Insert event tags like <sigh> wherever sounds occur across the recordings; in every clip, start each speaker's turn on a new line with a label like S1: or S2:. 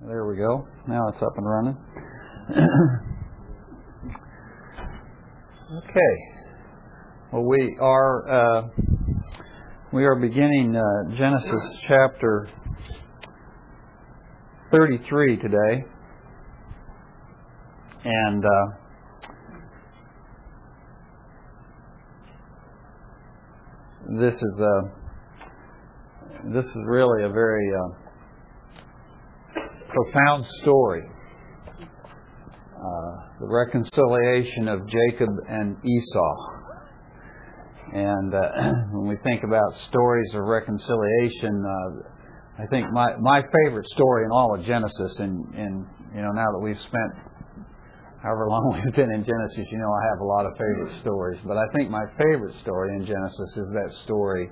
S1: There we go. Now it's up and running. <coughs> okay. Well, we are uh, we are beginning uh, Genesis chapter thirty-three today, and uh, this is a this is really a very uh, profound story. Uh, the reconciliation of Jacob and Esau. And uh, <clears throat> when we think about stories of reconciliation, uh, I think my, my favorite story in all of Genesis, and, and you know now that we've spent however long <laughs> we've been in Genesis, you know I have a lot of favorite stories. But I think my favorite story in Genesis is that story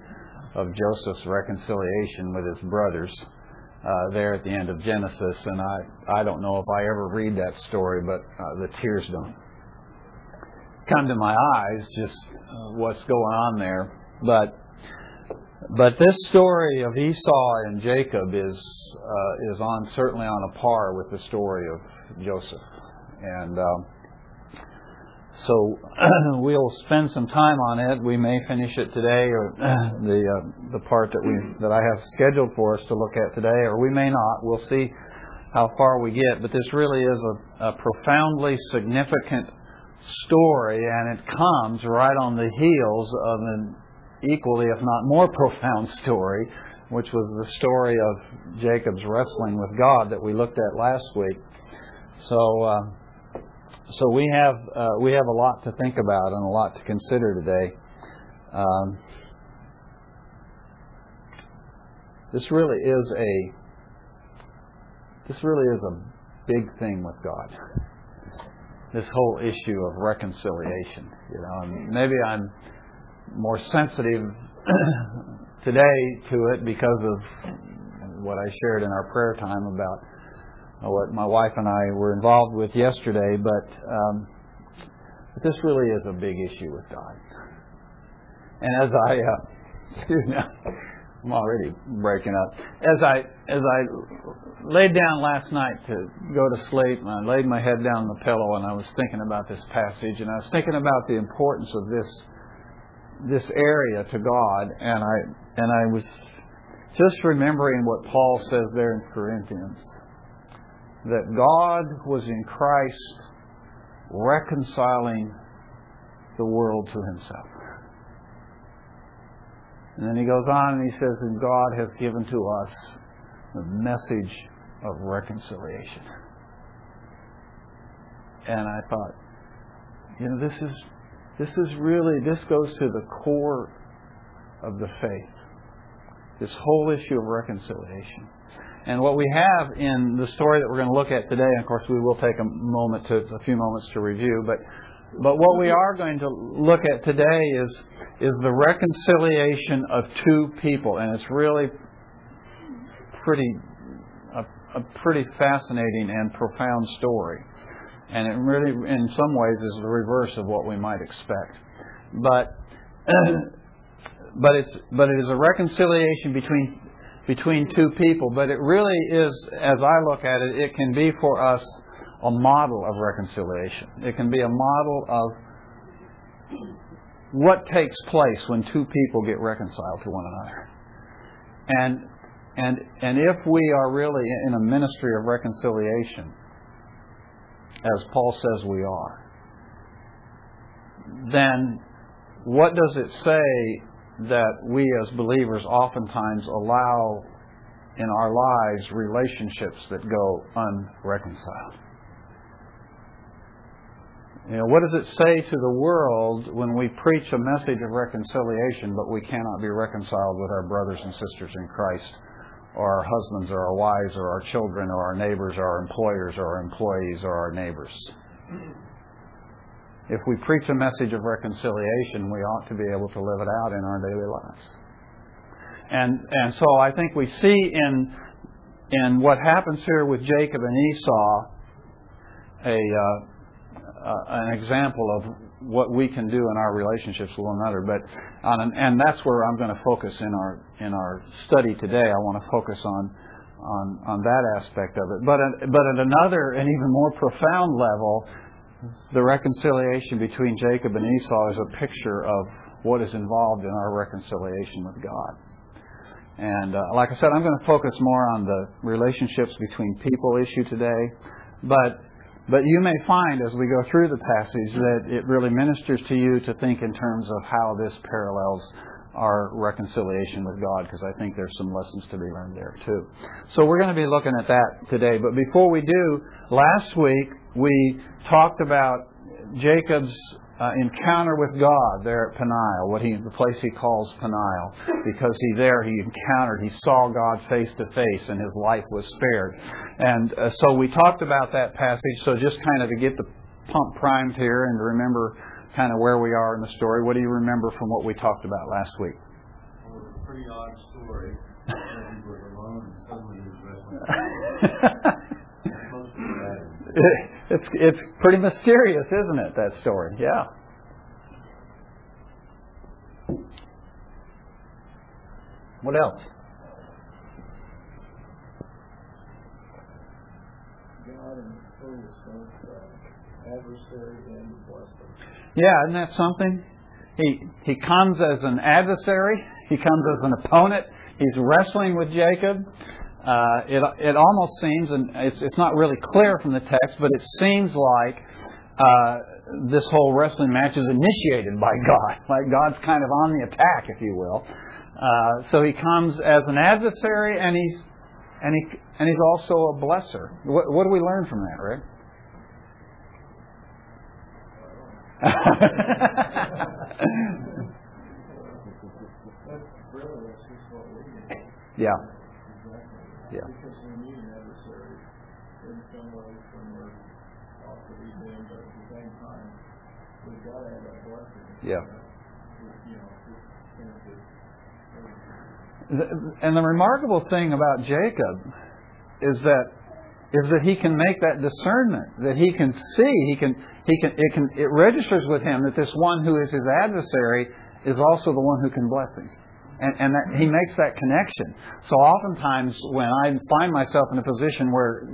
S1: of Joseph's reconciliation with his brothers uh, there at the end of Genesis, and I, I don't know if I ever read that story, but uh, the tears don't come to my eyes, just uh, what's going on there. But but this story of Esau and Jacob is uh, is on certainly on a par with the story of Joseph, and um, so <clears throat> we'll spend some time on it. We may finish it today, or <clears throat> the uh, the part that we that I have scheduled for us to look at today, or we may not. We'll see how far we get. But this really is a, a profoundly significant story, and it comes right on the heels of an equally, if not more <laughs> profound story, which was the story of Jacob's wrestling with God that we looked at last week. So. Uh, so we have uh, we have a lot to think about and a lot to consider today. Um, this really is a this really is a big thing with God. This whole issue of reconciliation, you know, and maybe I'm more sensitive <clears throat> today to it because of what I shared in our prayer time about what my wife and I were involved with yesterday, but, um, but this really is a big issue with God. And as I, uh, <laughs> excuse me, I'm already breaking up. As I as I laid down last night to go to sleep, and I laid my head down on the pillow, and I was thinking about this passage, and I was thinking about the importance of this this area to God, and I and I was just remembering what Paul says there in Corinthians that God was in Christ reconciling the world to himself. And then he goes on and he says, And God has given to us the message of reconciliation. And I thought, you know, this is this is really this goes to the core of the faith. This whole issue of reconciliation. And what we have in the story that we're going to look at today, and of course we will take a moment to a few moments to review, but but what we are going to look at today is is the reconciliation of two people, and it's really pretty a, a pretty fascinating and profound story. And it really, in some ways, is the reverse of what we might expect. But <clears throat> but it's but it is a reconciliation between between two people, but it really is, as I look at it, it can be for us a model of reconciliation. It can be a model of what takes place when two people get reconciled to one another. And and and if we are really in a ministry of reconciliation, as Paul says we are, then what does it say that we as believers oftentimes allow in our lives relationships that go unreconciled. You know, what does it say to the world when we preach a message of reconciliation, but we cannot be reconciled with our brothers and sisters in Christ, or our husbands, or our wives, or our children, or our neighbors, or our employers, or our employees, or our neighbors? If we preach a message of reconciliation, we ought to be able to live it out in our daily lives. And and so I think we see in in what happens here with Jacob and Esau a uh, uh, an example of what we can do in our relationships with one another. But on an, and that's where I'm going to focus in our in our study today. I want to focus on on on that aspect of it. But but at another and even more profound level, the reconciliation between Jacob and Esau is a picture of what is involved in our reconciliation with God. And uh, like I said, I'm going to focus more on the relationships between people issue today. But but you may find as we go through the passage that it really ministers to you to think in terms of how this parallels our reconciliation with God, because I think there's some lessons to be learned there too. So we're going to be looking at that today. But before we do, last week we talked about Jacob's uh, encounter with God there at Peniel, what he, the place he calls Peniel, because he there he encountered, he saw God face to face, and his life was spared. And uh, so we talked about that passage. So just kind of to get the pump primed here and to remember kind of where we are in the story. What do you remember from what we talked about last week?
S2: Well, it's a pretty odd story. he was alone and suddenly he was wrestling.
S1: it's it's pretty mysterious, isn't it? That story, yeah. What else?
S2: God in the story uh, adversary and.
S1: Yeah, isn't that something? He he comes as an adversary. He comes as an opponent. He's wrestling with Jacob. Uh, it it almost seems, and it's it's not really clear from the text, but it seems like uh, this whole wrestling match is initiated by God. Like God's kind of on the attack, if you will. Uh, so he comes as an adversary, and he's and he and he's also a blesser. What, what do we learn from that, Rick? <laughs> Yeah.
S2: You know,
S1: and the remarkable thing about Jacob is that is that he can make that discernment, that he can see, he can he can it can it registers with him that this one who is his adversary is also the one who can bless him. And, and that he makes that connection. So oftentimes when I find myself in a position where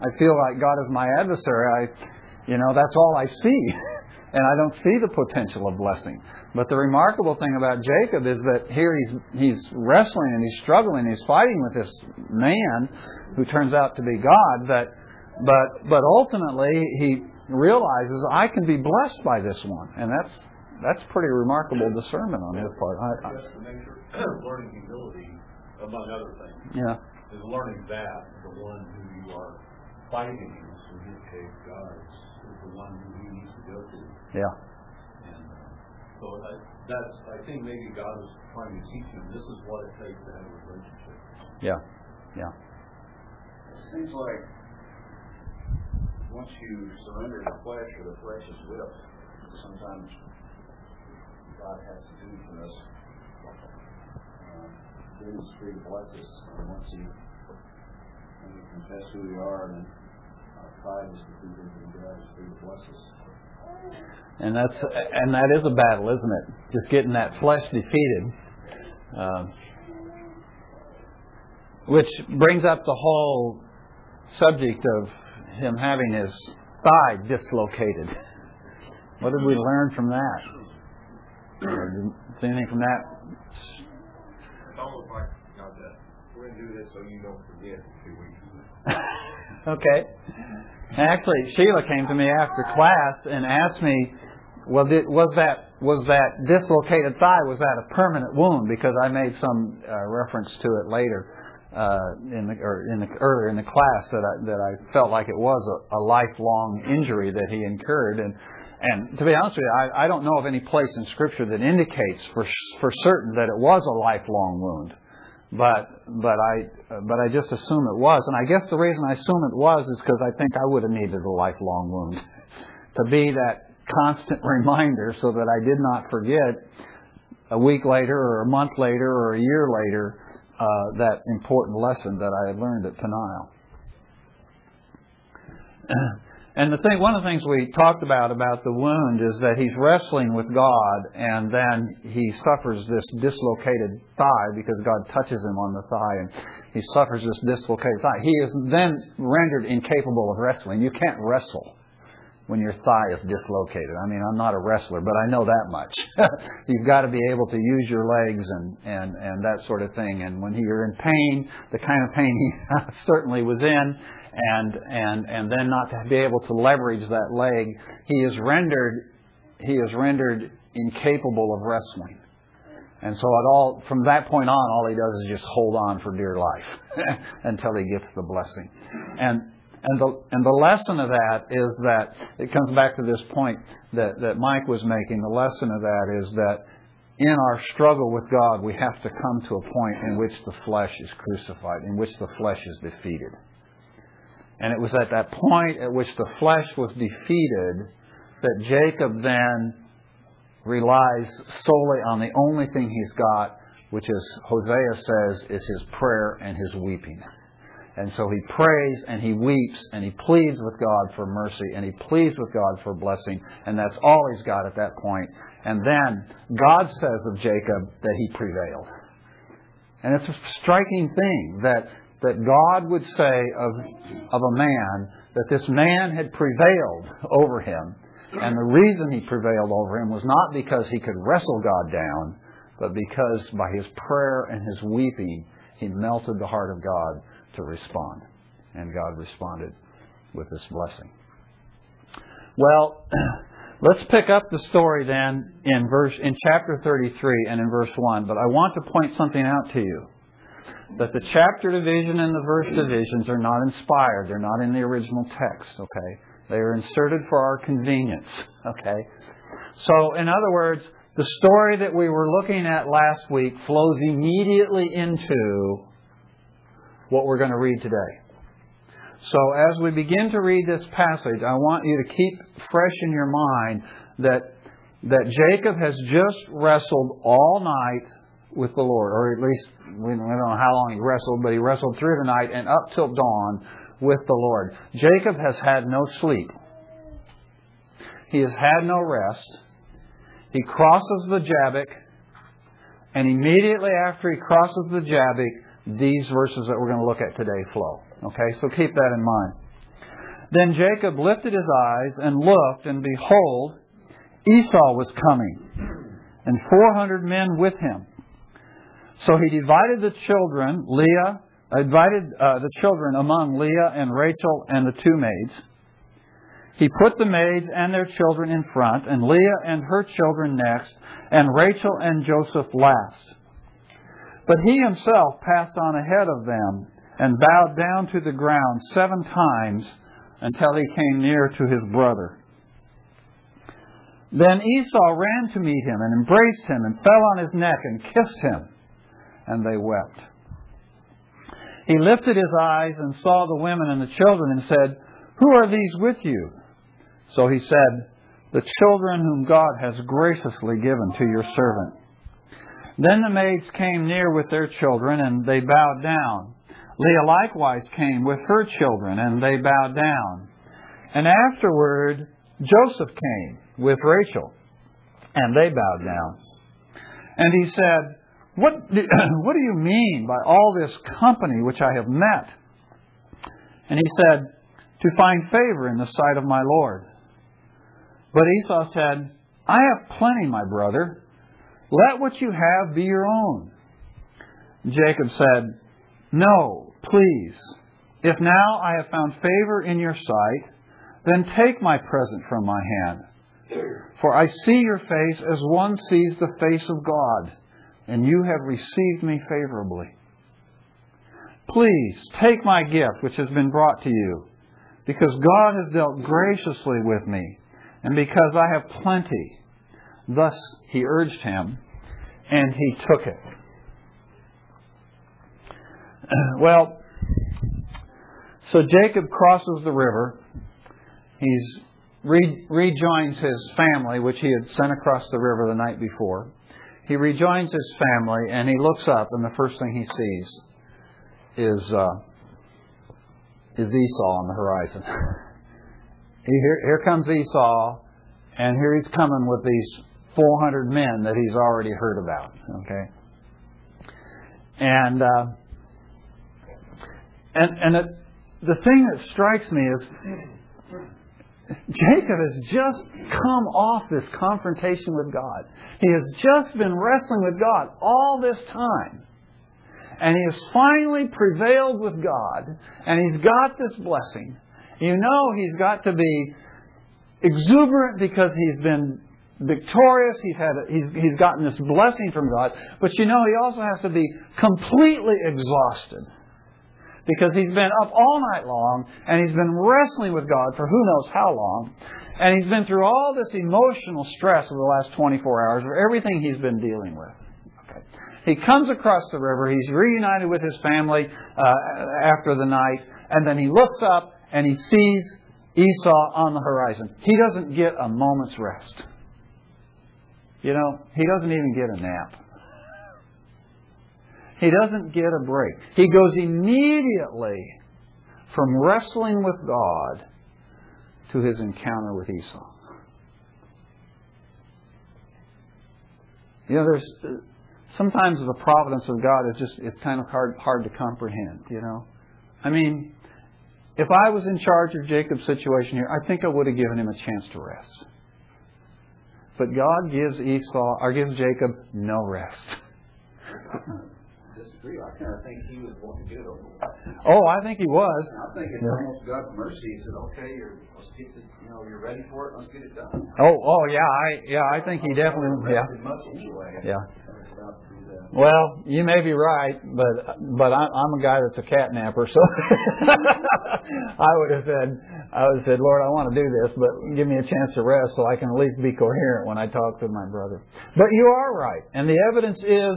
S1: I feel like God is my adversary, I you know, that's all I see. <laughs> and I don't see the potential of blessing. But the remarkable thing about Jacob is that here he's he's wrestling and he's struggling, he's fighting with this man who turns out to be God, but but but ultimately he realizes I can be blessed by this one, and that's that's pretty remarkable discernment on his part. I,
S2: I, That's the nature learning humility, among other things.
S1: Yeah.
S2: Is learning that the one who you are fighting against, in this case, God, is the one who he needs to go to.
S1: Yeah.
S2: And so I, that's, I think maybe God is trying to teach him this is what it takes to have a relationship.
S1: Yeah. Yeah.
S3: It seems like once you surrender the flesh or the flesh is whipped, sometimes God has to do for us. Uh, then it's free to bless us. And once you, when we confess who we are, and our pride is defeated, and God is free to bless us.
S1: And that's and that is a battle, isn't it? Just getting that flesh defeated. Uh, which brings up the whole subject of him having his thigh dislocated. What did we learn from that? Is anything from that?
S2: It's almost like God said, we're going to do this so you don't forget in two weeks. <laughs>
S1: okay. Actually, Sheila came to me after class and asked me, "Well, did, was that was that dislocated thigh was that a permanent wound?" Because I made some uh, reference to it later uh, in the or in the earlier in the class that I that I felt like it was a, a lifelong injury that he incurred and. And to be honest with you, I, I don't know of any place in Scripture that indicates for for certain that it was a lifelong wound but but I but I just assume it was, and I guess the reason I assume it was is because I think I would have needed a lifelong wound <laughs> to be that constant <laughs> reminder, so that I did not forget a week later or a month later or a year later uh, that important lesson that I had learned at Peniel. <clears throat> And the thing, one of the things we talked about about the wound is that he's wrestling with God, and then he suffers this dislocated thigh because God touches him on the thigh, and he suffers this dislocated thigh. He is then rendered incapable of wrestling. You can't wrestle when your thigh is dislocated. I mean, I'm not a wrestler, but I know that much. <laughs> You've got to be able to use your legs and, and, and that sort of thing. And when you're in pain, the kind of pain he <laughs> certainly was in, and and and then not to be able to leverage that leg, he is rendered he is rendered incapable of wrestling. And so at all from that point on, all he does is just hold on for dear life <laughs> until he gets the blessing. And and the and the lesson of that is that it comes back to this point that, that Mike was making. The lesson of that is that in our struggle with God, we have to come to a point in which the flesh is crucified, in which the flesh is defeated. And it was at that point at which the flesh was defeated that Jacob then relies solely on the only thing he's got, which is, Hosea says, is his prayer and his weeping. And so he prays and he weeps and he pleads with God for mercy and he pleads with God for blessing, and that's all he's got at that point. And then God says of Jacob that he prevailed. And it's a striking thing that that God would say of, of a man that this man had prevailed over him. And the reason he prevailed over him was not because he could wrestle God down, but because by his prayer and his weeping, he melted the heart of God to respond. And God responded with this blessing. Well, <clears throat> let's pick up the story then in verse in chapter 33 and in verse 1, but I want to point something out to you that the chapter division and the verse divisions are not inspired. They're not in the original text, okay? They are inserted for our convenience, okay? So, in other words, the story that we were looking at last week flows immediately into what we're going to read today. So, as we begin to read this passage, I want you to keep fresh in your mind that, that Jacob has just wrestled all night with the Lord, or at least we don't know how long he wrestled, but he wrestled through the night and up till dawn with the Lord. Jacob has had no sleep. He has had no rest. He crosses the Jabbok, and immediately after he crosses the Jabbok, these verses that we're going to look at today flow. Okay, so keep that in mind. Then Jacob lifted his eyes and looked, and behold, Esau was coming, and four hundred men with him. So he divided the children, Leah, uh, divided uh, the children among Leah and Rachel and the two maids. He put the maids and their children in front, and Leah and her children next, and Rachel and Joseph last. But he himself passed on ahead of them and bowed down to the ground seven times until he came near to his brother. Then Esau ran to meet him and embraced him and fell on his neck and kissed him and they wept. He lifted his eyes and saw the women and the children and said, Who are these with you? So he said, The children whom God has graciously given to your servant. Then the maids came near with their children, and they bowed down. Leah likewise came with her children, and they bowed down. And afterward, Joseph came with Rachel, and they bowed down. And he said, what do, <clears throat> what do you mean by all this company which I have met? And he said, To find favor in the sight of my Lord. But Esau said, I have plenty, my brother. Let what you have be your own. Jacob said, No, please. If now I have found favor in your sight, then take my present from my hand. For I see your face as one sees the face of God and you have received me favorably. Please take my gift which has been brought to you, because God has dealt graciously with me, and because I have plenty. Thus he urged him, and he took it. <clears throat> Well, so Jacob crosses the river. He re- rejoins his family, which he had sent across the river the night before he rejoins his family and he looks up, and the first thing he sees is uh, is Esau on the horizon. <laughs> Here, here comes Esau, and here he's coming with these 400 men that he's already heard about. Okay, and uh, and and it, the thing that strikes me is Jacob has just come off this confrontation with God. He has just been wrestling with God all this time. And he has finally prevailed with God, and he's got this blessing. You know he's got to be exuberant because he's been victorious. He's had a, he's he's gotten this blessing from God. But you know he also has to be completely exhausted because he's been up all night long and he's been wrestling with God for who knows how long. And he's been through all this emotional stress of the last 24 hours of everything he's been dealing with. Okay. He comes across the river. He's reunited with his family uh, after the night. And then he looks up and he sees Esau on the horizon. He doesn't get a moment's rest. You know, he doesn't even get a nap. He doesn't get a break. He goes immediately from wrestling with God to his encounter with Esau. You know, there's sometimes the providence of God is just it's kind of hard hard to comprehend, you know. I mean, if I was in charge of Jacob's situation here, I think I would have given him a chance to rest. But God gives Esau or gives Jacob no rest. <laughs>
S3: disagree. I kind of think he was wanting to get it over with.
S1: Oh, I think he was.
S3: I think it's
S1: Yeah.
S3: almost God's mercy. He said, "Okay, you're let's get this. You know, you're ready for it. Let's get it done."
S1: Oh, oh yeah, I yeah, I think he definitely yeah.
S3: Much anyway.
S1: Yeah.
S3: I was about to do that.
S1: Well, you may be right, but but I, I'm a guy that's a cat napper, so <laughs> I would have said I would have said, Lord, I want to do this, but give me a chance to rest so I can at least be coherent when I talk to my brother. But you are right, and the evidence is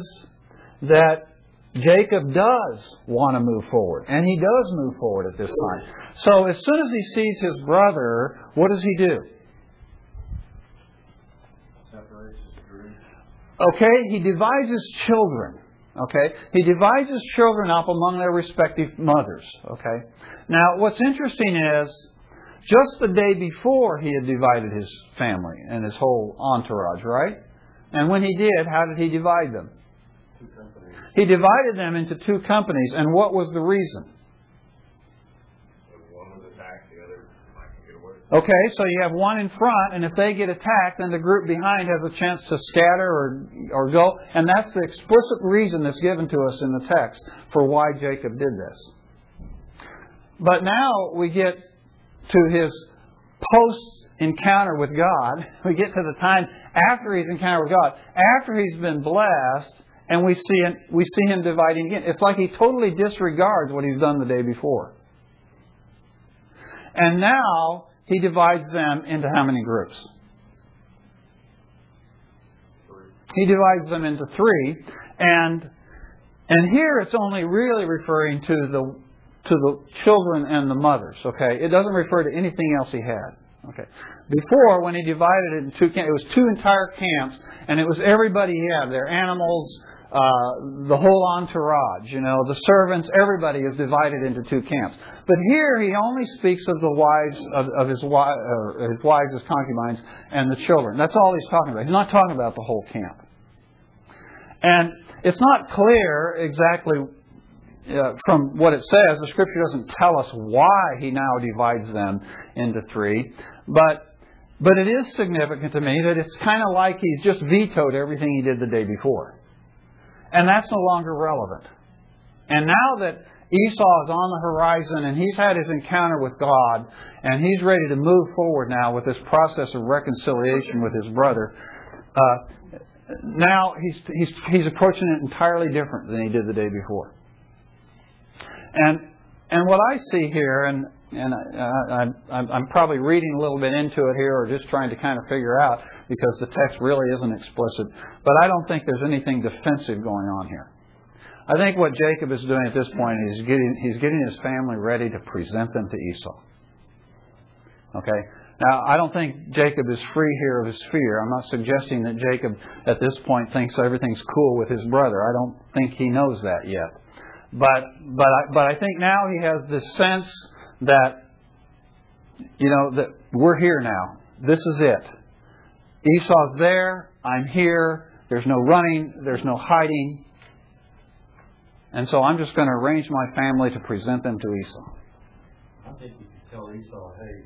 S1: that Jacob does want to move forward, and he does move forward at this time. So as soon as he sees his brother, what does he do? Okay, he divides his children. Okay, he divides his children up among their respective mothers. Okay, now what's interesting is just the day before he had divided his family and his whole entourage, right? And when he did, how did he divide them? He divided them into two companies, and what was the reason?
S2: One was attacked, the other might get away.
S1: Okay, so you have one in front, and if they get attacked, then the group behind has a chance to scatter or, or go. And that's the explicit reason that's given to us in the text for why Jacob did this. But now we get to his post encounter with God. <laughs> We get to the time after he's encountered with God, after he's been blessed, and we see him, we see him dividing again. It's like he totally disregards what he's done the day before. And now he divides them into how many groups? He divides them into three, and and here it's only really referring to the to the children and the mothers. Okay, it doesn't refer to anything else he had. Okay, before when he divided it in two camps, it was two entire camps, and it was everybody he had, their animals, uh, the whole entourage, you know, the servants, everybody is divided into two camps. But here he only speaks of the wives of, of his, wi- uh, his wives, his concubines, and the children. That's all he's talking about. He's not talking about the whole camp. And it's not clear exactly uh, from what it says. The scripture doesn't tell us why he now divides them into three, but but it is significant to me that it's kind of like he's just vetoed everything he did the day before. And that's no longer relevant. And now that Esau is on the horizon and he's had his encounter with God and he's ready to move forward now with this process of reconciliation with his brother, uh, now he's, he's, he's approaching it entirely different than he did the day before. And, and what I see here, and, and I, I'm probably reading a little bit into it here or just trying to kind of figure out because the text really isn't explicit, but I don't think there's anything defensive going on here. I think what Jacob is doing at this point is getting, he's getting his family ready to present them to Esau. Okay? Now, I don't think Jacob is free here of his fear. I'm not suggesting that Jacob at this point thinks everything's cool with his brother. I don't think he knows that yet. But, but, I, but I think now he has this sense that you know, that we're here now. This is it. Esau's there. I'm here. There's no running. There's no hiding. And so I'm just going to arrange my family to present them to Esau.
S2: I think you could tell Esau, hey,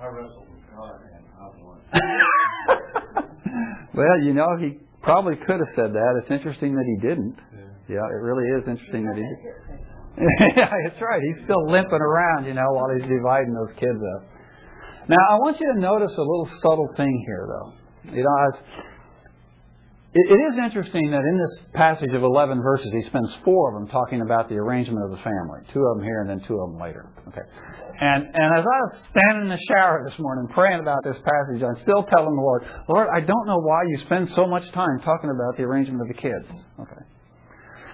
S2: I wrestled with God and I won. <laughs>
S1: well, you know, he probably could have said that. It's interesting that he didn't.
S2: Yeah.
S1: Yeah, it really is interesting that he didn't. <laughs> <laughs> yeah, that's right. He's still limping around, you know, while he's dividing those kids up. Now, I want you to notice a little subtle thing here, though. You know, it is interesting that in this passage of 11 verses, he spends four of them talking about the arrangement of the family. Two of them here and then two of them later. Okay. And, and as I was standing in the shower this morning praying about this passage, I'm still telling the Lord, Lord, I don't know why you spend so much time talking about the arrangement of the kids. Okay.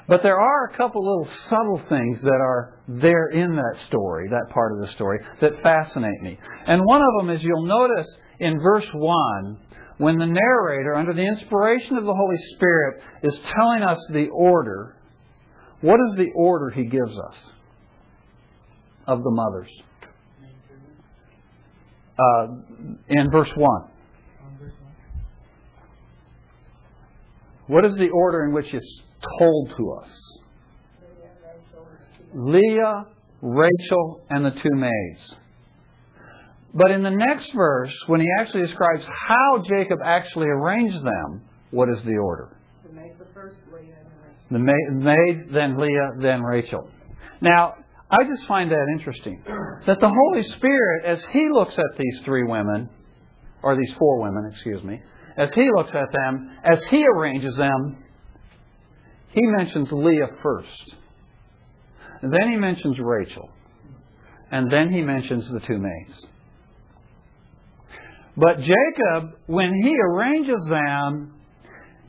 S1: But there are a couple little subtle things that are there in that story, that part of the story, that fascinate me. And one of them is you'll notice in verse 1, when the narrator, under the inspiration of the Holy Spirit, is telling us the order, what is the order he gives us of the mothers? Uh, in verse 1. What is the order in which it's told to us? Leah, Rachel, and the two maids. But in the next verse, when he actually describes how Jacob actually arranged them, what is the order?
S4: The maid, the first Leah, and
S1: The
S4: the
S1: maid, then Leah, then Rachel. Now, I just find that interesting. That the Holy Spirit, as He looks at these three women, or these four women, excuse me, as He looks at them, as He arranges them, He mentions Leah first. Then He mentions Rachel. And then He mentions the two maids. But Jacob, when he arranges them,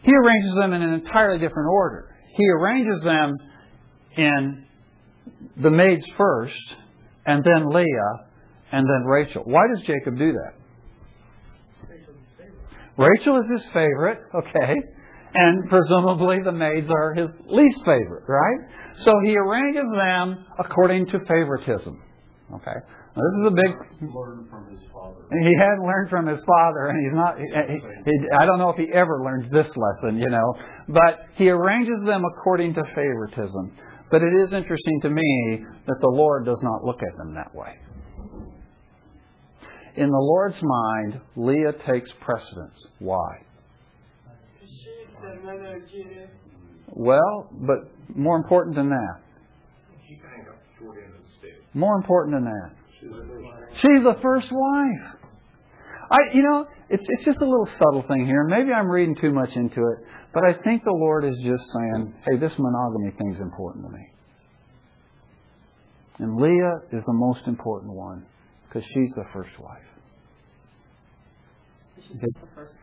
S1: he arranges them in an entirely different order. He arranges them in the maids first, and then Leah, and then Rachel. Why does Jacob do that? Rachel is his favorite, okay, and presumably the maids are his least favorite, right? So he arranges them according to favoritism, okay. Now, this is a big
S2: Learn from his father.
S1: he hadn't learned from his father, and he's not. He, he, I don't know if he ever learns this lesson, you know. But he arranges them according to favoritism. But it is interesting to me that the Lord does not look at them that way. In the Lord's mind, Leah takes precedence. Why? Well, but more important than that.
S2: She kind of got short end of the stick.
S1: More important than that. She's the first wife. I, you know, it's it's just a little subtle thing here. Maybe I'm reading too much into it, but I think the Lord is just saying, "Hey, this monogamy thing's important to me." And Leah is the most important one because she's the first wife.
S4: She's the first one.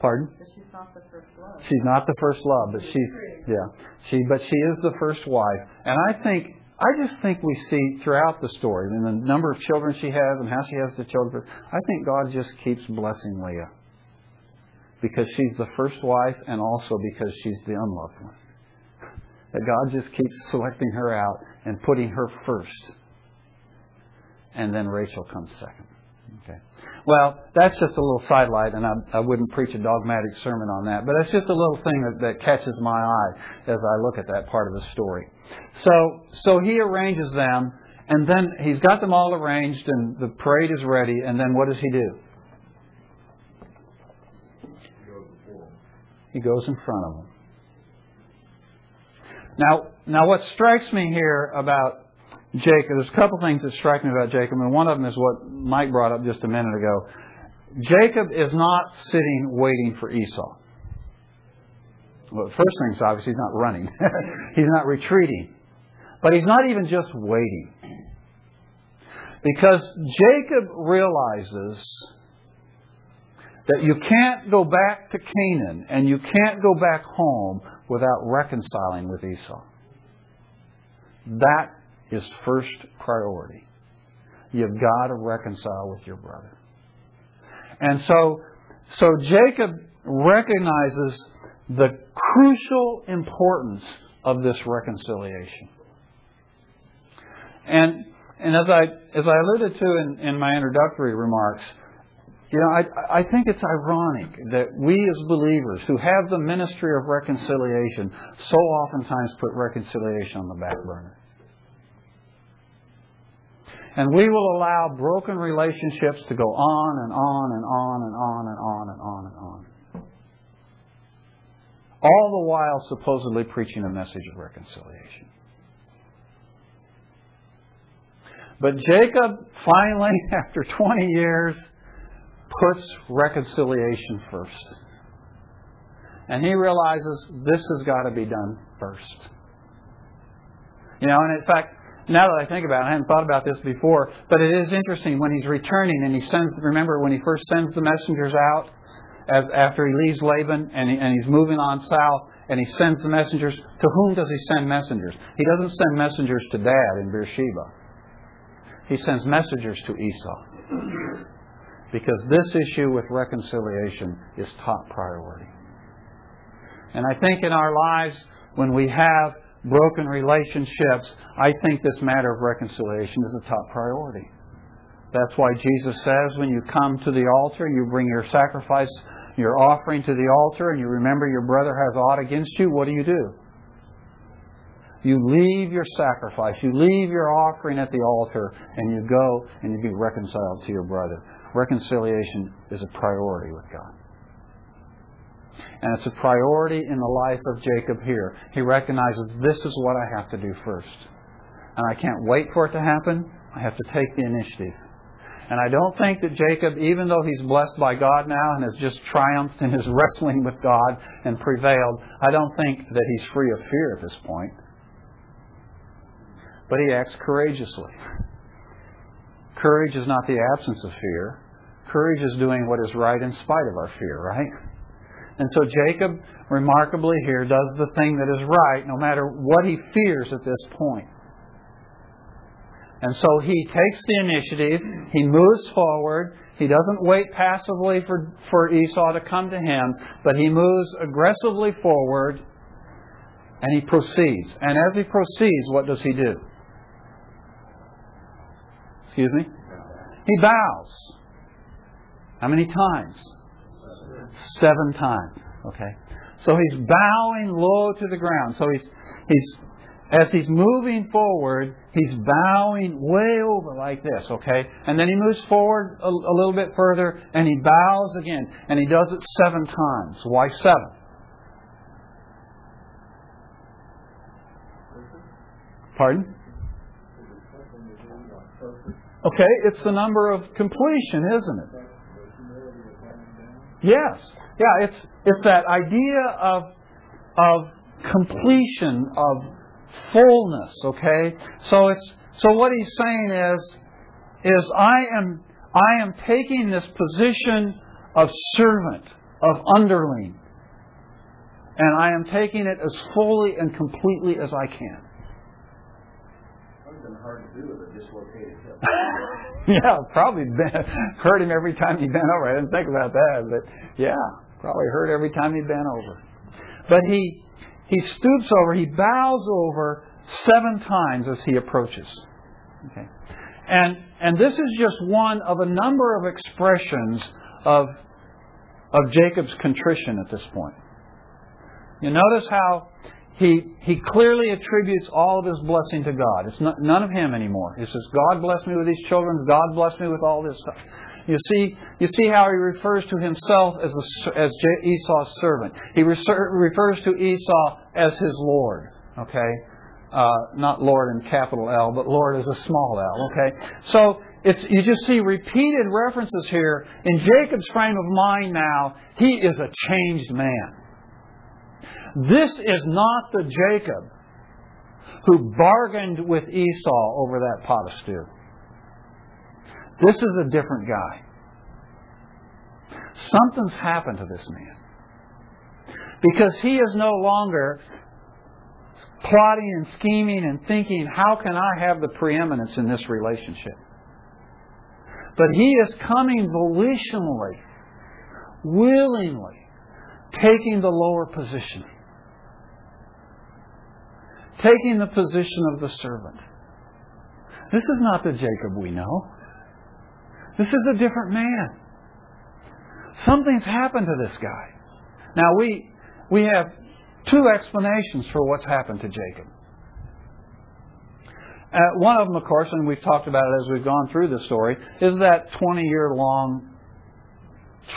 S1: Pardon?
S4: But she's not the first love.
S1: She's not the first love, but she's yeah. She but she is the first wife. And I think I just think we see throughout the story and the number of children she has and how she has the children. I think God just keeps blessing Leah because she's the first wife and also because she's the unloved one. That God just keeps selecting her out and putting her first, and then Rachel comes second. Okay. Well, that's just a little sidelight, and I, I wouldn't preach a dogmatic sermon on that, but it's just a little thing that, that catches my eye as I look at that part of the story. So, so he arranges them, and then he's got them all arranged, and the parade is ready, and then what does he do? He goes in front of them. Now, now what strikes me here about Jacob, there's a couple things that strike me about Jacob, and one of them is what Mike brought up just a minute ago. Jacob is not sitting waiting for Esau. Well, first thing is obviously he's not running. <laughs> he's not retreating. But he's not even just waiting. Because Jacob realizes that you can't go back to Canaan and you can't go back home without reconciling with Esau. That is first priority. You've got to reconcile with your brother. And so, so Jacob recognizes the crucial importance of this reconciliation. And, And as I as I alluded to in, in my introductory remarks, you know, I, I think it's ironic that we as believers who have the ministry of reconciliation so oftentimes put reconciliation on the back burner. And we will allow broken relationships to go on and on and on and on and on and on and on. All the while supposedly preaching a message of reconciliation. But Jacob finally, <laughs> after 20 years, puts reconciliation first. And he realizes this has got to be done first. You know, and in fact, now that I think about it, I hadn't thought about this before, but it is interesting when he's returning and he sends, remember when he first sends the messengers out as, after he leaves Laban and, he, and he's moving on south and he sends the messengers, to whom does he send messengers? He doesn't send messengers to dad in Beersheba. He sends messengers to Esau. Because this issue with reconciliation is top priority. And I think in our lives, when we have broken relationships, I think this matter of reconciliation is a top priority. That's why Jesus says when you come to the altar, you bring your sacrifice, your offering to the altar, and you remember your brother has aught against you, what do you do? You leave your sacrifice, you leave your offering at the altar, and you go and you be reconciled to your brother. Reconciliation is a priority with God. And it's a priority in the life of Jacob here. He recognizes this is what I have to do first. And I can't wait for it to happen. I have to take the initiative. And I don't think that Jacob, even though he's blessed by God now and has just triumphed in his <laughs> wrestling with God and prevailed, I don't think that he's free of fear at this point. But he acts courageously. Courage is not the absence of fear. Courage is doing what is right in spite of our fear, right? And so Jacob, remarkably here, does the thing that is right no matter what he fears at this point. And so he takes the initiative, he moves forward, he doesn't wait passively for, for Esau to come to him, but he moves aggressively forward and he proceeds. And as he proceeds, what does he do? Excuse me? He bows. How many times? Seven times. Okay. So he's bowing low to the ground. So he's he's as he's moving forward, he's bowing way over like this, okay? And then he moves forward a, a, little bit further and he bows again. And he does it seven times. Why seven? Pardon? Okay, it's the number of completion, isn't it? Yes. Yeah, it's it's that idea of of completion, of fullness, okay? So it's so what he's saying is is I am I am taking this position of servant, of underling, and I am taking it as fully and completely as I can.
S3: Hard to do with a dislocated. <laughs>
S1: yeah, probably bent, hurt him every time he bent over. I didn't think about that, but yeah, probably hurt every time he bent over. But he he stoops over, he bows over seven times as he approaches. Okay. And and this is just one of a number of expressions of of Jacob's contrition at this point. You notice how he, he clearly attributes all of his blessing to God. It's not, none of him anymore. He says, God bless me with these children. God bless me with all this stuff. You see, you see how he refers to himself as, a, as Esau's servant. He refers to Esau as his Lord. Okay? Uh, not Lord in capital L, but Lord as a small L. Okay? So, it's, you just see repeated references here. In Jacob's frame of mind now, he is a changed man. This is not the Jacob who bargained with Esau over that pot of stew. This is a different guy. Something's happened to this man. Because he is no longer plotting and scheming and thinking, how can I have the preeminence in this relationship? But he is coming volitionally, willingly, taking the lower position taking the position of the servant. This is not the Jacob we know. This is a different man. Something's happened to this guy. Now we we have two explanations for what's happened to Jacob. Uh, one of them, of course, and we've talked about it as we've gone through the story, is that 20 year long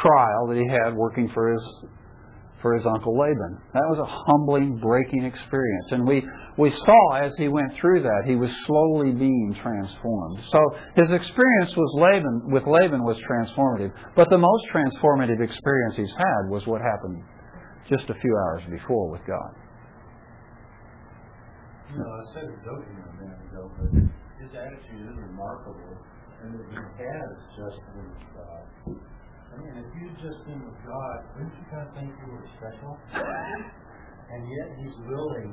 S1: trial that he had working for his for his uncle Laban. That was a humbling, breaking experience. And we, we saw as he went through that, he was slowly being transformed. So his experience was Laban, with Laban was transformative. But the most transformative experience he's had was what happened just a few hours before with God.
S5: You know, I said it joking a minute ago, but his attitude is remarkable, and that he has just with God. I mean, if you'd just been with God, wouldn't you kind of think you were special? and yet he's willing,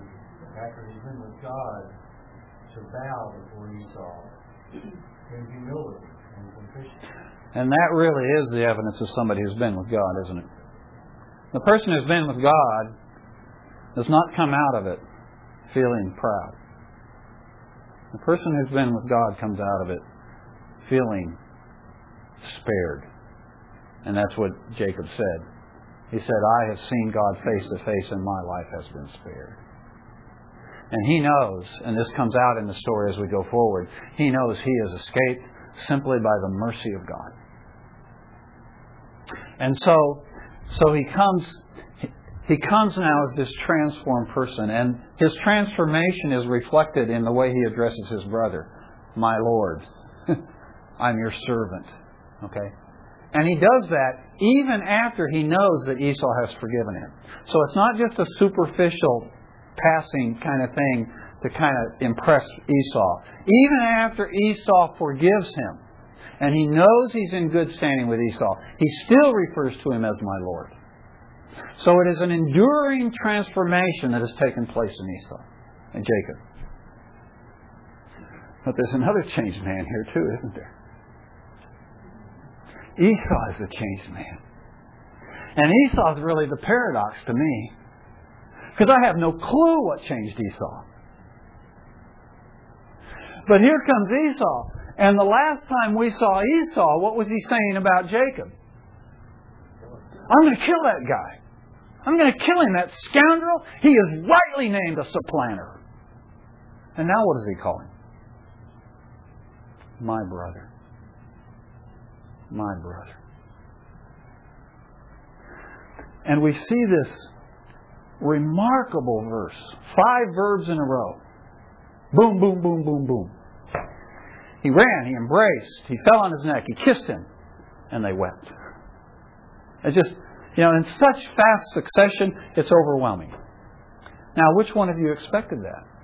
S5: after he's been with God, to bow before Esau in humility and contrition.
S1: And that really is the evidence of somebody who's been with God, isn't it? The person who's been with God does not come out of it feeling proud. The person who's been with God comes out of it feeling spared. And that's what Jacob said. He said, I have seen God face to face and my life has been spared. And he knows, and this comes out in the story as we go forward, he knows he has escaped simply by the mercy of God. And so, so he comes, he comes now as this transformed person, and his transformation is reflected in the way he addresses his brother. My Lord, <laughs> I'm your servant. Okay? And he does that even after he knows that Esau has forgiven him. So it's not just a superficial, passing kind of thing to kind of impress Esau. Even after Esau forgives him, and he knows he's in good standing with Esau, he still refers to him as my Lord. So it is an enduring transformation that has taken place in Esau and Jacob. But there's another changed man here too, isn't there? Esau is a changed man. And Esau is really the paradox to me. Because I have no clue what changed Esau. But here comes Esau. And the last time we saw Esau, what was he saying about Jacob? I'm going to kill that guy. I'm going to kill him, that scoundrel. He is rightly named a supplanter. And now what does he call him? My brother. My brother. And we see this remarkable verse. Five verbs in a row. Boom, boom, boom, boom, boom. He ran, he embraced, he fell on his neck, he kissed him, and they wept. It's just, you know, in such fast succession, it's overwhelming. Now, which one of you expected that?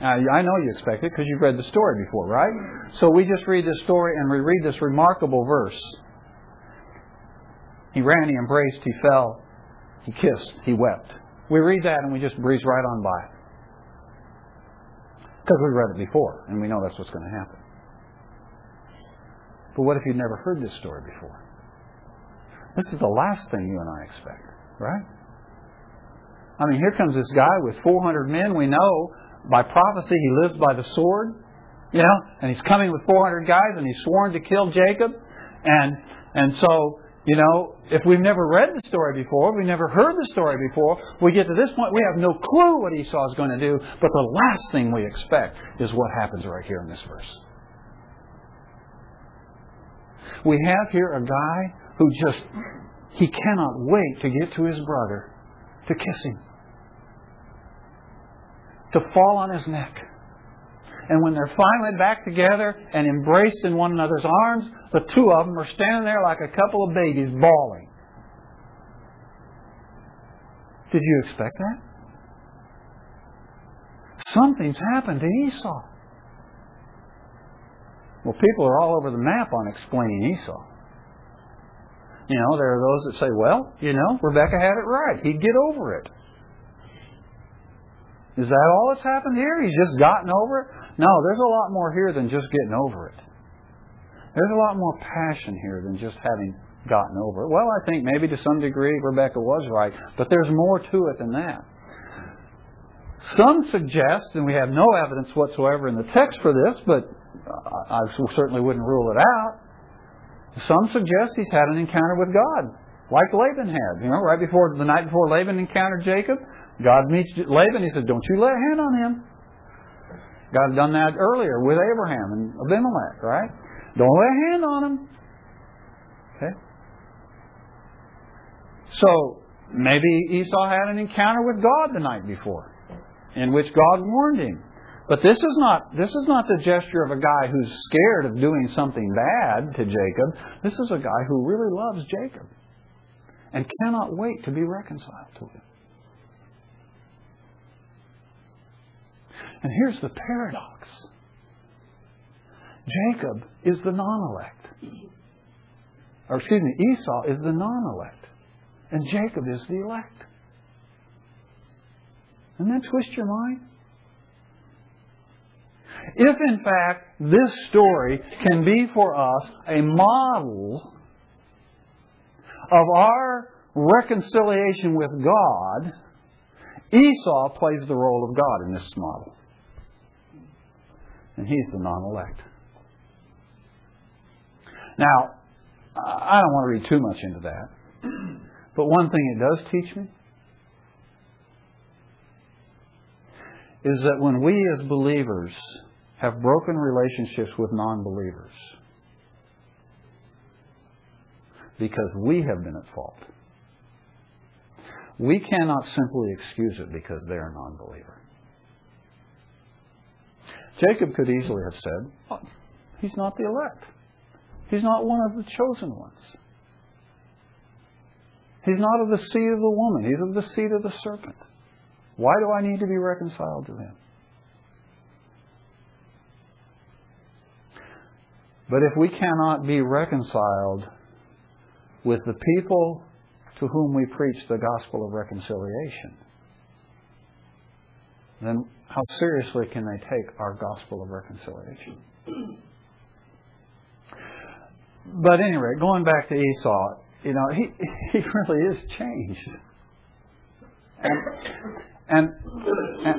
S1: Now, I know you expect it because you've read the story before, right? So we just read this story and we read this remarkable verse. He ran, he embraced, he fell, he kissed, he wept. We read that and we just breeze right on by. Because we read it before and we know that's what's going to happen. But what if you'd never heard this story before? This is the last thing you and I expect, right? I mean, here comes this guy with 400 men. We know by prophecy he lives by the sword, you know, and he's coming with 400 guys and he's sworn to kill Jacob. And, and so, you know, if we've never read the story before, we've never heard the story before, we get to this point, we have no clue what Esau is going to do, but the last thing we expect is what happens right here in this verse. We have here a guy who just, he cannot wait to get to his brother to kiss him, to fall on his neck. And when they're finally back together and embraced in one another's arms, the two of them are standing there like a couple of babies bawling. Did you expect that? Something's happened to Esau. Well, people are all over the map on explaining Esau. You know, there are those that say, well, you know, Rebecca had it right. He'd get over it. Is that all that's happened here? He's just gotten over it? No, there's a lot more here than just getting over it. There's a lot more passion here than just having gotten over it. Well, I think maybe to some degree Rebecca was right, but there's more to it than that. Some suggest, and we have no evidence whatsoever in the text for this, but I certainly wouldn't rule it out. Some suggest he's had an encounter with God, like Laban had. You know, right before the night before Laban encountered Jacob, God meets Laban. He says, "Don't you lay a hand on him." God had done that earlier with Abraham and Abimelech, right? Don't lay a hand on him. Okay. So maybe Esau had an encounter with God the night before, in which God warned him. But this is not this is not the gesture of a guy who's scared of doing something bad to Jacob. This is a guy who really loves Jacob and cannot wait to be reconciled to him. And here's the paradox. Jacob is the non-elect. Or excuse me, Esau is the non-elect. And Jacob is the elect. Doesn't that twist your mind? If, in fact, this story can be for us a model of our reconciliation with God, Esau plays the role of God in this model. And he's the non elect. Now, I don't want to read too much into that. <clears throat> But one thing it does teach me is that when we as believers have broken relationships with non believers because we have been at fault, we cannot simply excuse it because they're a non believer. Jacob could easily have said, oh, He's not the elect. He's not one of the chosen ones. He's not of the seed of the woman. He's of the seed of the serpent. Why do I need to be reconciled to him? But if we cannot be reconciled with the people to whom we preach the gospel of reconciliation, then how seriously can they take our gospel of reconciliation? But anyway, going back to Esau, you know, he <laughs> he really is changed. And and and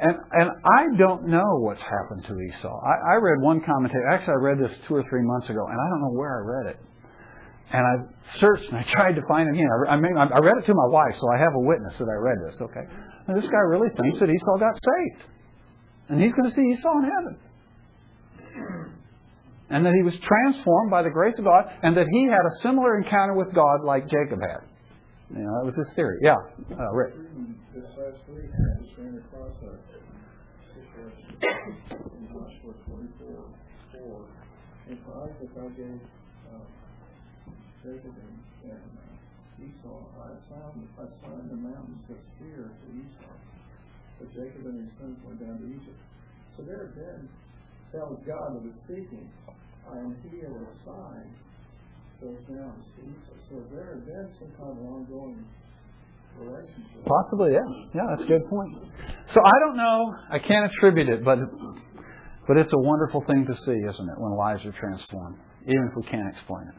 S1: and, and I don't know what's happened to Esau. I, I read one commentary. Actually, I read this two or three months ago, and I don't know where I read it. And I searched and I tried to find it again. I, I mean, I read it to my wife, so I have a witness that I read this. Okay, and this guy really thinks that Esau got saved, and he's going to see Esau in heaven, and that he was transformed by the grace of God, and that he had a similar encounter with God like Jacob had. You know, that was his theory. Yeah, uh, Rick.
S2: This last week, I just ran across a situation in Joshua 24, 4. And for Isaac, I gave uh, Jacob and, Esau, I assigned, I assigned the mountains of Seir to Esau. But Jacob and his sons went down to Egypt. So there again, tells God that was speaking, I am he who will assign those mountains to Esau. So there had been some kind of ongoing.
S1: Possibly, yeah. Yeah, that's a good point. So I don't know. I can't attribute it, but but it's a wonderful thing to see, isn't it, when lives are transformed, even if we can't explain it.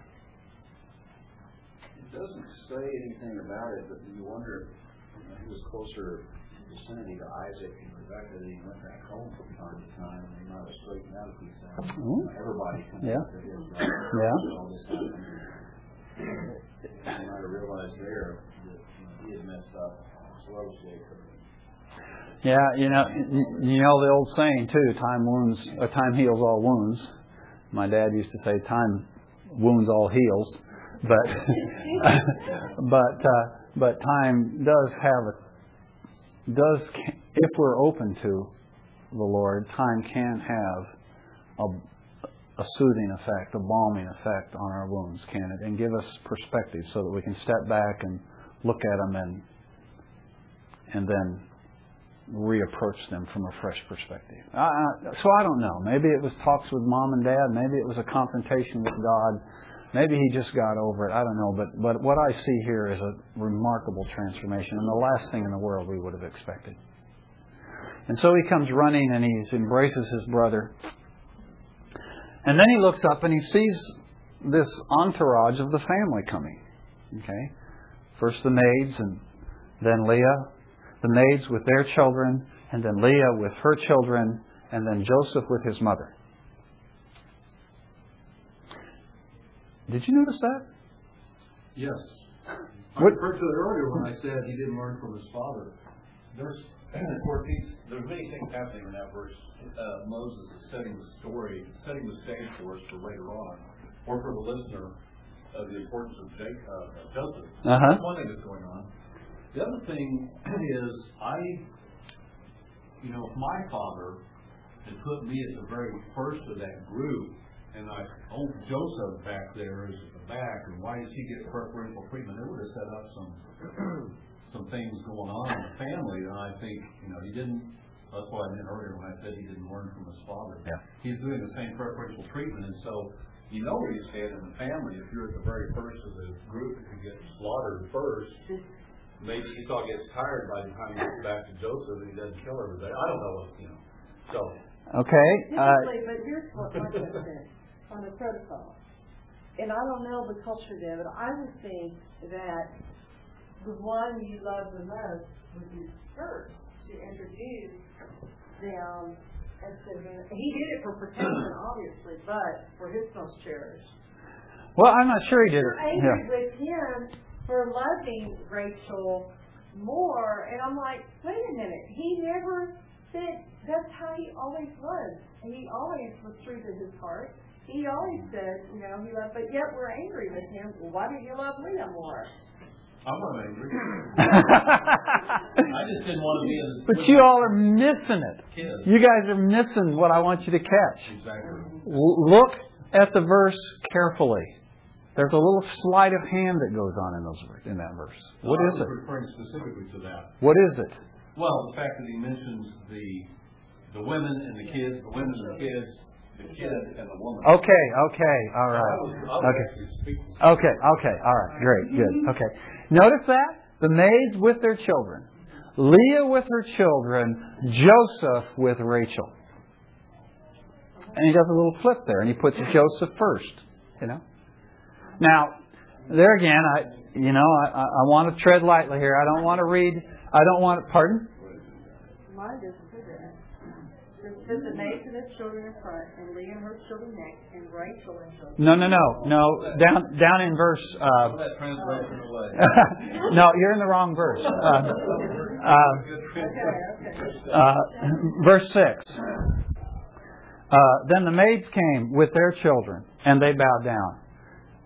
S3: Doesn't say anything about it, but you wonder, you know, he was closer in vicinity to Isaac and Rebecca that he went back home from time to time, he might have straightened out a few things.
S1: Ooh.
S3: Everybody comes
S1: Yeah.
S3: up to his?
S1: Yeah.
S3: All this happened. He might have realized there that you know, he had messed up as well as Jacob.
S1: Yeah, you know, you you know the old saying too: time wounds, or time heals all wounds. My dad used to say, "Time wounds all heals," but <laughs> but uh, but time does have a does if we're open to the Lord, time can have a, a soothing effect, a balming effect on our wounds, can it? And give us perspective so that we can step back and look at them and and then reapproach them from a fresh perspective. I, I, so I don't know. Maybe it was talks with mom and dad. Maybe it was a confrontation with God. Maybe he just got over it. I don't know. But but what I see here is a remarkable transformation, and the last thing in the world we would have expected. And so he comes running and he embraces his brother. And then he looks up and he sees this entourage of the family coming. Okay? First the maids and then Leah, the maids with their children, and then Leah with her children, and then Joseph with his mother. Did you notice that?
S5: Yes. I
S1: What-
S5: referred to it earlier when I said he didn't learn from his father. There's, <clears throat> he's, there's many things happening in that verse. Uh, Moses is setting the story, setting the stage for us for later on, or for the listener, of the importance of Jacob, uh, Joseph.
S1: Uh-huh.
S5: That's one thing that's going on. The other thing <clears throat> is, I, you know, if my father had put me at the very first of that group, and I, old Joseph back there is at the back, and why does he get preferential treatment? It would have set up some, <clears throat> some things going on in the family, and I think, you know, he didn't, that's why I meant earlier when I said he didn't learn from his father.
S1: Yeah.
S5: He's doing the same preferential treatment, and so you know where you stand in the family if you're at the very first of the group that could get slaughtered first. Maybe Esau gets tired by the time he gets back to Joseph and he doesn't kill everybody. I don't know, what you know. So,
S1: Okay. Uh,
S4: but here's what my question is, on the protocol. And I don't know the culture there, but I would think that the one you love the most would be first to introduce them and to, he did it for protection, obviously, but for his most cherished.
S1: well, I'm not sure he did it.
S4: angry
S1: Yeah.
S4: with him for loving Rachel more, and I'm like, wait a minute, he never said that's how he always was. He always was true to his heart. He always said, you know, he loved, but yet we're angry with him. Well, why didn't you love Leah more?
S5: I'm not angry. <laughs> I just didn't want to be in
S1: but you all are missing it.
S5: kids.
S1: You guys are missing what I want you to catch.
S5: Exactly.
S1: Look at the verse carefully. There's a little sleight of hand that goes on in those in that verse. What
S5: I
S1: is it?
S5: referring specifically to that.
S1: What is it?
S5: Well, the fact that he mentions the, the women and the kids, the women and the kids,
S1: Okay, okay, all right. Okay. Okay, okay, all right, great, good. Okay. Notice that? The maids with their children. Leah with her children, Joseph with Rachel. And he does a little flip there, and he puts Joseph first, you know. Now, there again, I, you know, I, I I want to tread lightly here. I don't want to read, I don't want to, pardon?
S4: Mine doesn't say that. It says the maids and his children in front, and Leah and her children next, and Rachel and Joseph.
S1: No, no, no, no. Down, down in verse, uh,
S5: Put that translation away. <laughs>
S1: no, you're in the wrong verse. Uh, uh,
S4: Okay, okay.
S1: uh, verse 6. Uh, then the maids came with their children, and they bowed down.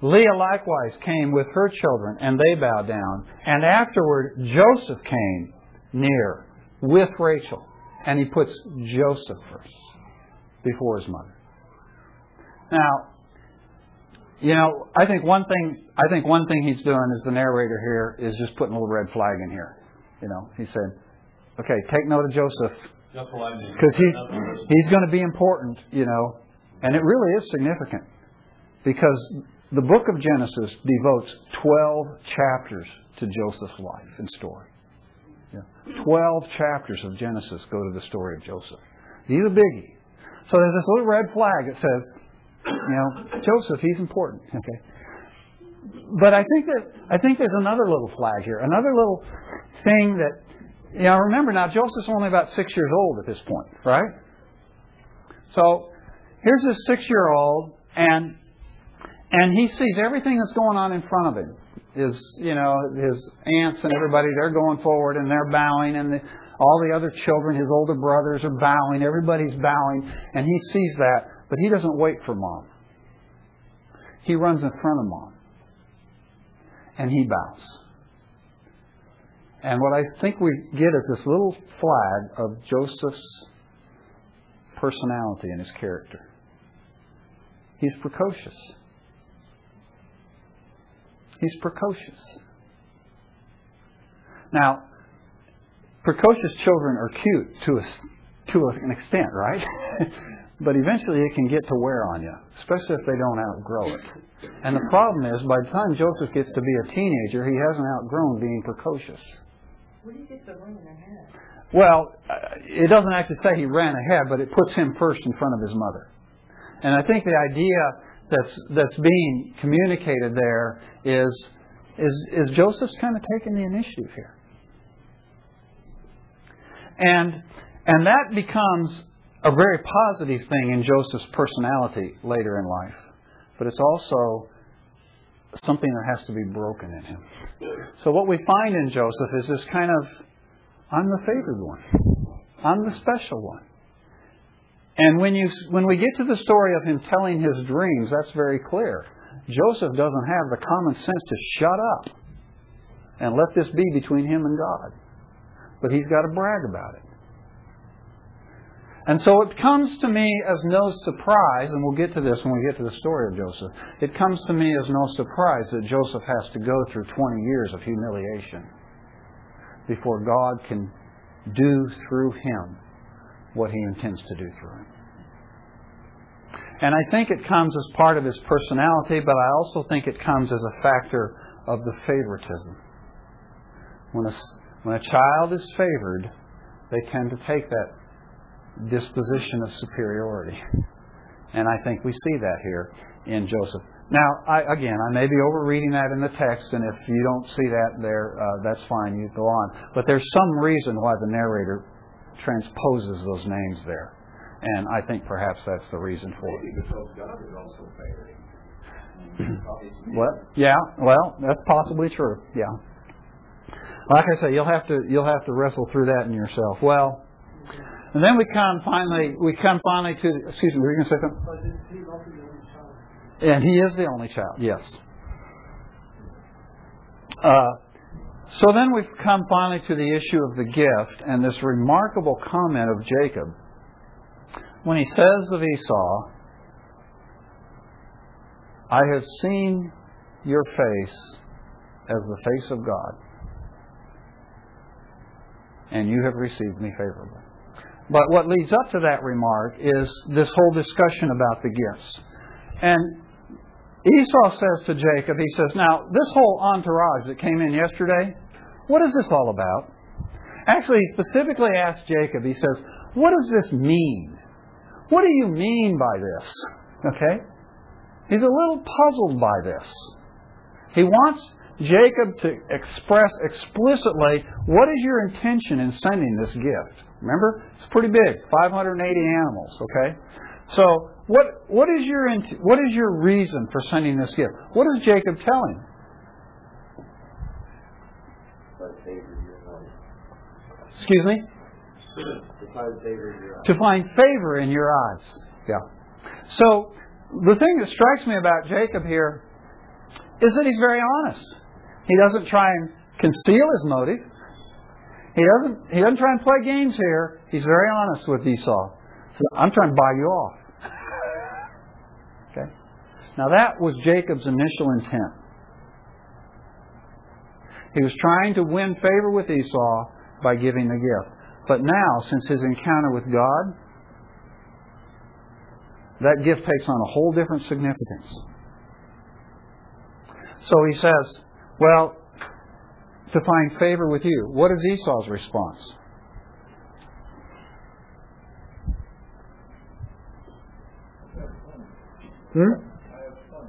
S1: Leah likewise came with her children, and they bowed down. And afterward, Joseph came near with Rachel, and he puts Joseph first before his mother. Now, you know, I think one thing I think one thing he's doing as the narrator here is just putting a little red flag in here. You know, he said, "Okay, take note of Joseph
S5: That's what I mean.
S1: because he he's going to be important." You know, and it really is significant because the book of Genesis devotes twelve chapters to Joseph's life and story. Yeah. Twelve chapters of Genesis go to the story of Joseph. He's a biggie. So there's this little red flag that says, you know, Joseph, he's important. <laughs> Okay. But I think that I think there's another little flag here, another little thing that you know. Remember now, Joseph's only about six years old at this point, right? So here's this six-year-old, and and he sees everything that's going on in front of him. His you know his aunts and everybody they're going forward and they're bowing, and the, all the other children, his older brothers are bowing. Everybody's bowing, and he sees that, but he doesn't wait for mom. He runs in front of mom and he bows. And what I think we get is this little flag of Joseph's personality and his character. He's precocious. He's precocious. Now, precocious children are cute to a, to an extent, right? <laughs> but eventually it can get to wear on you, especially if they don't outgrow it. And the problem is, by the time Joseph gets to be a teenager, he hasn't outgrown being precocious.
S4: Where do you get the ring in head?
S1: Well, uh, it doesn't actually say he ran ahead, but it puts him first in front of his mother. And I think the idea that's that's being communicated there is is is Joseph's kind of taking the initiative here. And, and that becomes a very positive thing in Joseph's personality later in life. But it's also something that has to be broken in him. So what we find in Joseph is this kind of, I'm the favored one. I'm the special one. And when you when we get to the story of him telling his dreams, that's very clear. Joseph doesn't have the common sense to shut up and let this be between him and God. But he's got to brag about it. And so it comes to me as no surprise, and we'll get to this when we get to the story of Joseph. It comes to me as no surprise that Joseph has to go through 20 years of humiliation before God can do through him what he intends to do through him. And I think it comes as part of his personality, but I also think it comes as a factor of the favoritism. When a, when a child is favored, they tend to take that disposition of superiority. And I think we see that here in Joseph. Now, I, again, I may be overreading that in the text, and if you don't see that there, uh, that's fine. You go on. But there's some reason why the narrator transposes those names there. And I think perhaps that's the reason for it.
S3: because God is also.
S1: What? <clears throat> Yeah. Well, that's possibly true. Yeah. Like I say, you'll have to you'll have to wrestle through that in yourself. Well, and then we come finally we come finally to excuse me, were you going to say something?
S2: But he's he's also the only child.
S1: And he is the only child. Yes. Uh, so then we've come finally to the issue of the gift and this remarkable comment of Jacob when he says of Esau, I have seen your face as the face of God, and you have received me favorably. But what leads up to that remark is this whole discussion about the gifts. And Esau says to Jacob, he says, Now, this whole entourage that came in yesterday, what is this all about? Actually, he specifically asked Jacob, he says, What does this mean? What do you mean by this? Okay? He's a little puzzled by this. He wants Jacob to express explicitly what is your intention in sending this gift. Remember, it's pretty big, 580 animals. Okay, so what what is your what is your reason for sending this gift? What is Jacob tell him? Excuse me. To find favor in your eyes. Yeah. So the thing that strikes me about Jacob here is that he's very honest. He doesn't try and conceal his motive. He doesn't he doesn't try and play games here. He's very honest with Esau. So I'm trying to buy you off. Okay? Now that was Jacob's initial intent. He was trying to win favor with Esau by giving the gift. But now, since his encounter with God, that gift takes on a whole different significance. So he says, Well, to find favor with you. What is Esau's response? Hmm?
S2: I have.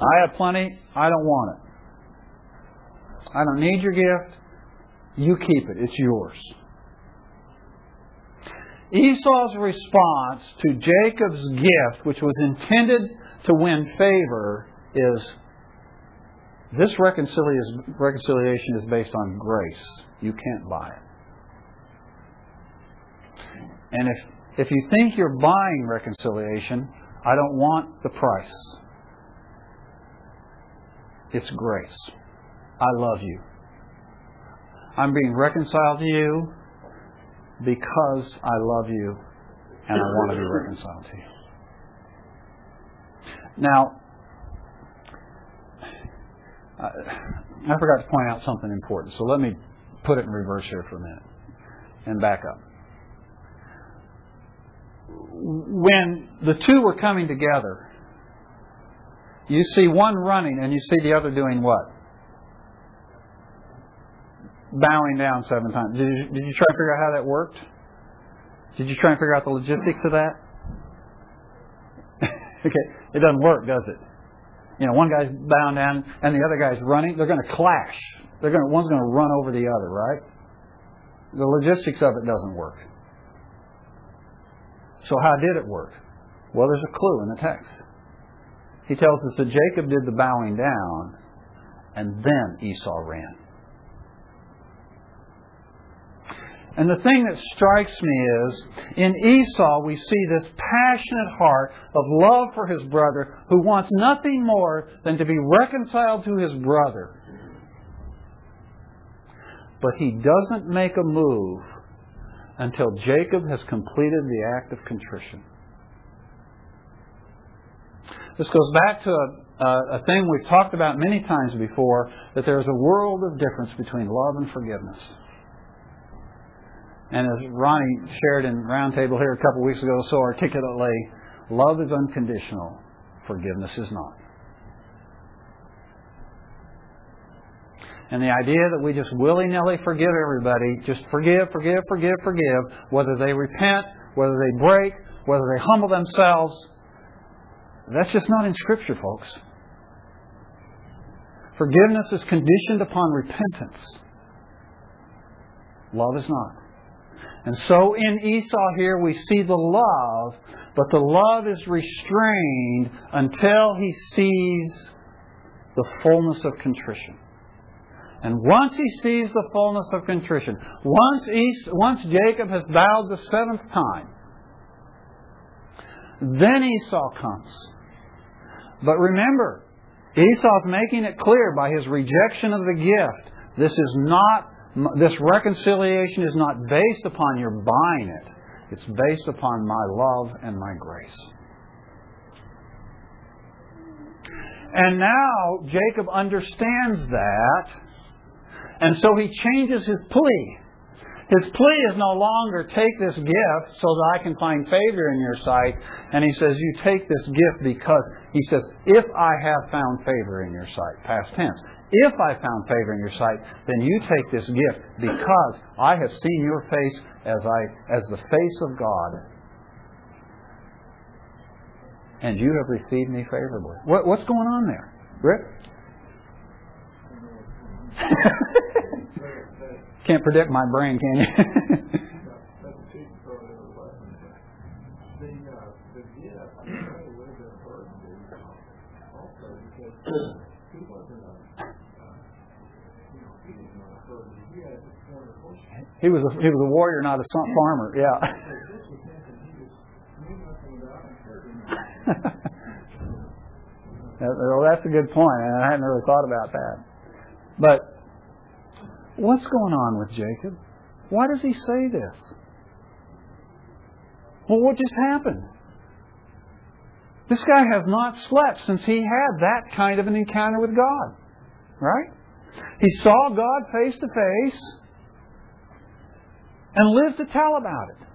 S1: I have plenty. I don't want it. I don't need your gift. You keep it. It's yours. Esau's response to Jacob's gift, which was intended to win favor, is this reconciliation is based on grace. You can't buy it. And if, if you think you're buying reconciliation, I don't want the price. It's grace. I love you. I'm being reconciled to you because I love you and I want to be reconciled to you. Now, I forgot to point out something important, so let me put it in reverse here for a minute and back up. When the two were coming together, you see one running and you see the other doing what? Bowing down seven times. Did you, did you try to figure out how that worked? Did you try and figure out the logistics of that? <laughs> okay, it doesn't work, does it? You know, one guy's bowing down and the other guy's running. They're going to clash. They're going to, one's going to run over the other, right? the logistics of it doesn't work. So how did it work? Well, there's a clue in the text. He tells us that Jacob did the bowing down, and then Esau ran. And the thing that strikes me is, in Esau, we see this passionate heart of love for his brother who wants nothing more than to be reconciled to his brother. But he doesn't make a move until Jacob has completed the act of contrition. This goes back to a, a, a thing we've talked about many times before that there's a world of difference between love and forgiveness. And as Ronnie shared in Roundtable here a couple of weeks ago so articulately, love is unconditional, forgiveness is not. And the idea that we just willy nilly forgive everybody, just forgive, forgive, forgive, forgive, whether they repent, whether they break, whether they humble themselves, that's just not in Scripture, folks. Forgiveness is conditioned upon repentance. Love is not. And so in Esau here we see the love, but the love is restrained until he sees the fullness of contrition. And once he sees the fullness of contrition, once, Esau, once Jacob has bowed the seventh time, then Esau comes. But remember, Esau's making it clear by his rejection of the gift, this is not this reconciliation is not based upon your buying it. It's based upon my love and my grace. And now Jacob understands that, and so he changes his plea. His plea is no longer take this gift so that I can find favor in your sight. And he says, You take this gift because, he says, if I have found favor in your sight, past tense. If I found favor in your sight, then you take this gift because I have seen your face as I as the face of God. And you have received me favorably. What, what's going on there? Rick? <laughs> Can't predict my brain, can you? <laughs> He was a, he was a warrior, not a farmer. Yeah. <laughs> well, that's a good point, and I hadn't really thought about that. But what's going on with Jacob? Why does he say this? Well, what just happened? This guy has not slept since he had that kind of an encounter with God. Right? He saw God face to face and live to tell about it.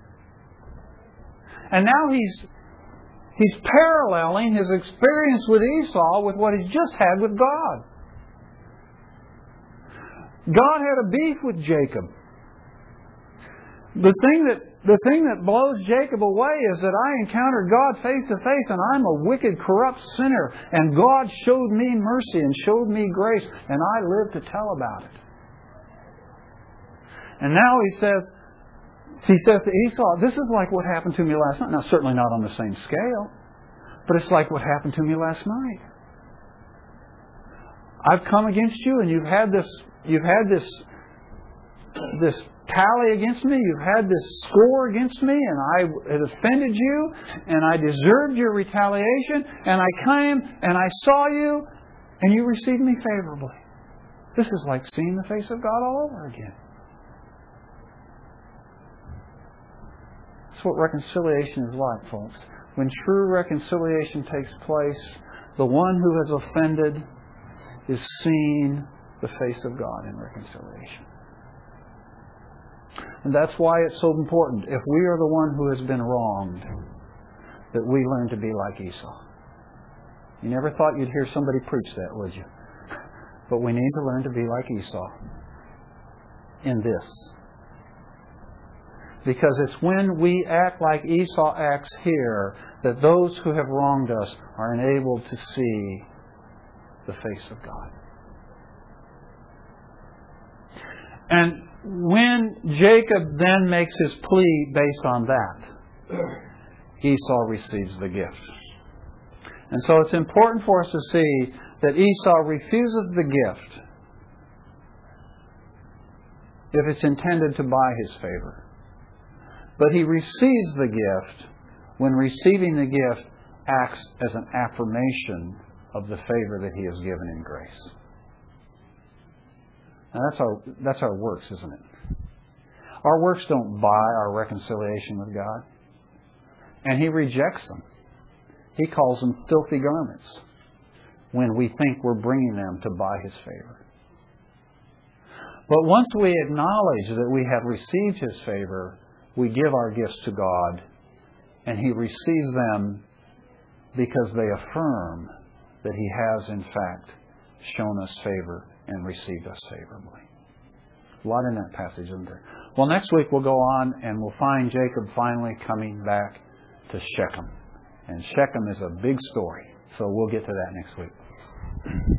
S1: And now he's he's paralleling his experience with Esau with what he's just had with God. God had a beef with Jacob. The thing that the thing that blows Jacob away is that I encountered God face to face and I'm a wicked, corrupt sinner. And God showed me mercy and showed me grace, and I live to tell about it. And now he says, he says to Esau, This is like what happened to me last night. Now, certainly not on the same scale, but it's like what happened to me last night. I've come against you, and you've had this, you've had this, this tally against me. You've had this score against me, and I had offended you, and I deserved your retaliation, and I came and I saw you, and you received me favorably. This is like seeing the face of God all over again. That's what reconciliation is like, folks. When true reconciliation takes place, the one who has offended is seeing the face of God in reconciliation. And that's why it's so important, if we are the one who has been wronged, that we learn to be like Esau. You never thought you'd hear somebody preach that, would you? <laughs> But we need to learn to be like Esau in this. Because it's when we act like Esau acts here that those who have wronged us are enabled to see the face of God. And when Jacob then makes his plea based on that, Esau receives the gift. And so it's important for us to see that Esau refuses the gift if it's intended to buy his favor. But he receives the gift when receiving the gift acts as an affirmation of the favor that he has given in grace. Now that's our that's our works, isn't it? Our works don't buy our reconciliation with God. And he rejects them. He calls them filthy garments when we think we're bringing them to buy his favor. But once we acknowledge that we have received his favor, we give our gifts to God, and he receives them because they affirm that he has, in fact, shown us favor and received us favorably. A lot in that passage, isn't there? Well, next week we'll go on and we'll find Jacob finally coming back to Shechem. And Shechem is a big story, so we'll get to that next week. <clears throat>